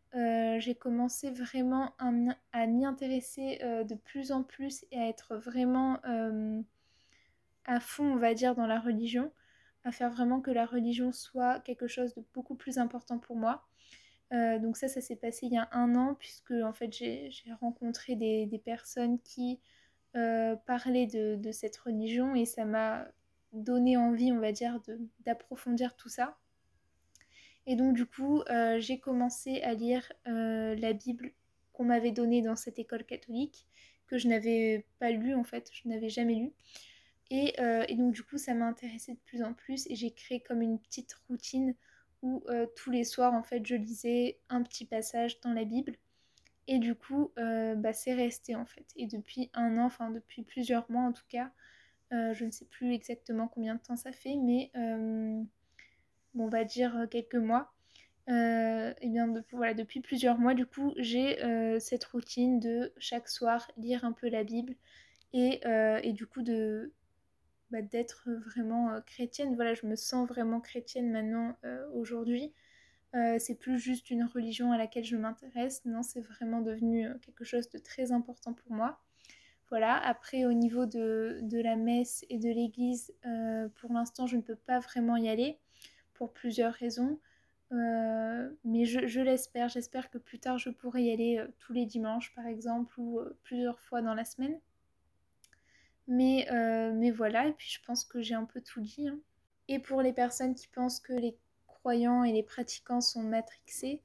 j'ai commencé vraiment à, m'y intéresser de plus en plus et à être vraiment à fond, on va dire, dans la religion, à faire vraiment que la religion soit quelque chose de beaucoup plus important pour moi. donc ça, ça s'est passé il y a un an, puisque en fait j'ai rencontré des, personnes qui parlaient de, de, cette religion et ça m'a donné envie, on va dire, d'approfondir tout ça. Et donc du coup, euh, j'ai commencé à lire euh, la Bible qu'on m'avait donnée dans cette école catholique, que je n'avais pas lu en fait, je n'avais jamais lu. Et, euh, et, donc du coup, ça m'a intéressée de plus en plus et j'ai créé comme une petite routine où tous les soirs, en fait, je lisais un petit passage dans la Bible. Et du coup, bah, c'est resté en fait. Et depuis un an, enfin depuis plusieurs mois en tout cas, je ne sais plus exactement combien de temps ça fait, mais euh, on va dire euh, quelques mois. et bien voilà, depuis plusieurs mois, du coup, j'ai cette routine de chaque soir lire un peu la Bible et, et du coup de bah, d'être vraiment chrétienne. Voilà, je me sens vraiment chrétienne maintenant aujourd'hui. c'est plus juste une religion à laquelle je m'intéresse, non, c'est vraiment devenu quelque chose de très important pour moi. Voilà, après au niveau de, la messe et de l'église, euh, pour l'instant je ne peux pas vraiment y aller pour plusieurs raisons. Euh, mais je, l'espère, j'espère que plus tard je pourrai y aller euh, tous les dimanches par exemple ou plusieurs fois dans la semaine. Mais, voilà, et puis je pense que j'ai un peu tout dit. Hein. Et pour les personnes qui pensent que les croyants et les pratiquants sont matrixés,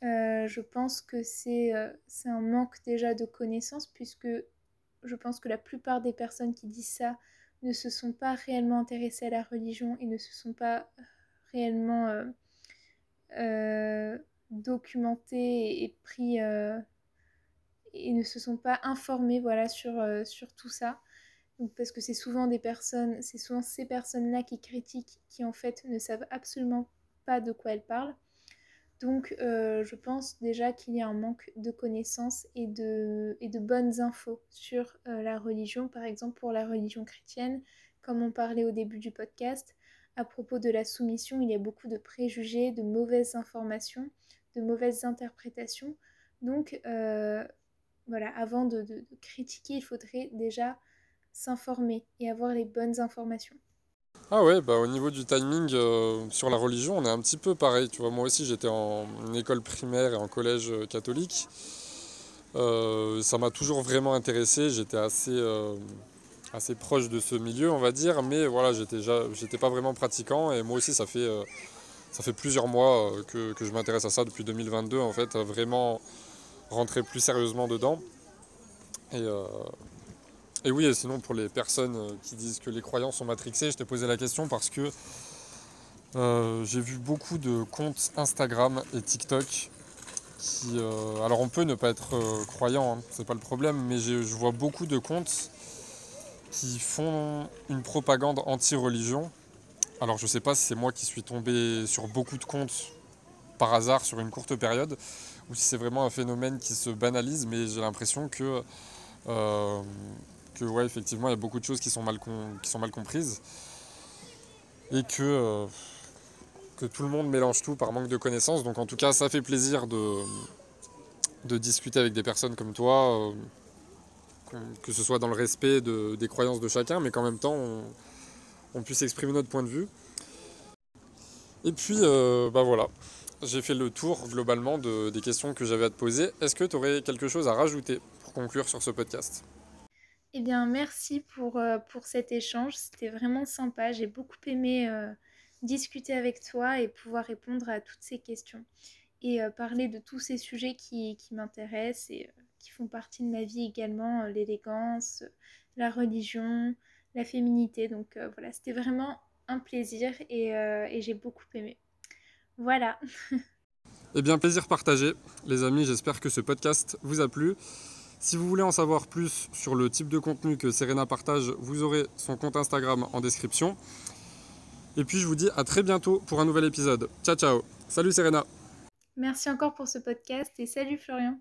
je pense que c'est un manque déjà de connaissances puisque je pense que la plupart des personnes qui disent ça ne se sont pas réellement intéressées à la religion et ne se sont pas réellement euh, euh, documentées et, pris euh, et ne se sont pas informées voilà sur, sur tout ça. Parce que c'est souvent des personnes, c'est souvent ces personnes-là qui critiquent, qui en fait ne savent absolument pas de quoi elles parlent. Donc euh, je pense déjà qu'il y a un manque de connaissances et de, bonnes infos sur euh, la religion, par exemple pour la religion chrétienne, comme on parlait au début du podcast. À propos de la soumission, il y a beaucoup de préjugés, de mauvaises informations, de mauvaises interprétations. Donc euh, voilà, avant de critiquer, il faudrait déjà s'informer et avoir les bonnes informations. Ah ouais, bah au niveau du timing euh, sur la religion, on est un petit peu pareil. Tu vois, moi aussi j'étais en école primaire et en collège euh, catholique. Euh, ça m'a toujours vraiment intéressé. J'étais assez, assez proche de ce milieu, on va dire, mais voilà, j'étais pas vraiment pratiquant. Et moi aussi, ça fait, ça fait plusieurs mois que, que je m'intéresse à ça depuis 2022, en fait, à vraiment rentrer plus sérieusement dedans. Et, et oui, et sinon pour les personnes euh, qui disent que les croyants sont matrixés, je t'ai posé la question parce que euh, j'ai vu beaucoup de comptes Instagram et TikTok qui... Euh, alors on peut ne pas être croyant, hein, c'est pas le problème, mais je vois beaucoup de comptes qui font une propagande anti-religion. Alors je sais pas si c'est moi qui suis tombé sur beaucoup de comptes par hasard sur une courte période, ou si c'est vraiment un phénomène qui se banalise, mais j'ai l'impression que que ouais, effectivement, il y a beaucoup de choses qui sont mal, qui sont mal comprises et que, euh, que tout le monde mélange tout par manque de connaissances. Donc en tout cas, ça fait plaisir de, de discuter avec des personnes comme toi, euh, que ce soit dans le respect de, des croyances de chacun, mais qu'en même temps, on, puisse exprimer notre point de vue. Et puis, euh, bah voilà, j'ai fait le tour globalement de, des questions que j'avais à te poser. Est-ce que tu aurais quelque chose à rajouter pour conclure sur ce podcast? Eh bien, merci pour, euh, pour cet échange. C'était vraiment sympa. J'ai beaucoup aimé euh, discuter avec toi et pouvoir répondre à toutes ces questions. Et euh, parler de tous ces sujets qui, qui m'intéressent et qui font partie de ma vie également. L'élégance, la religion, la féminité. Donc voilà, c'était vraiment un plaisir et, et j'ai beaucoup aimé. Voilà. Eh bien, plaisir partagé. Les amis, j'espère que ce podcast vous a plu. Si vous voulez en savoir plus sur le type de contenu que Serena partage, vous aurez son compte Instagram en description. Et puis je vous dis à très bientôt pour un nouvel épisode. Ciao ciao. Salut Serena. Merci encore pour ce podcast et salut Florian.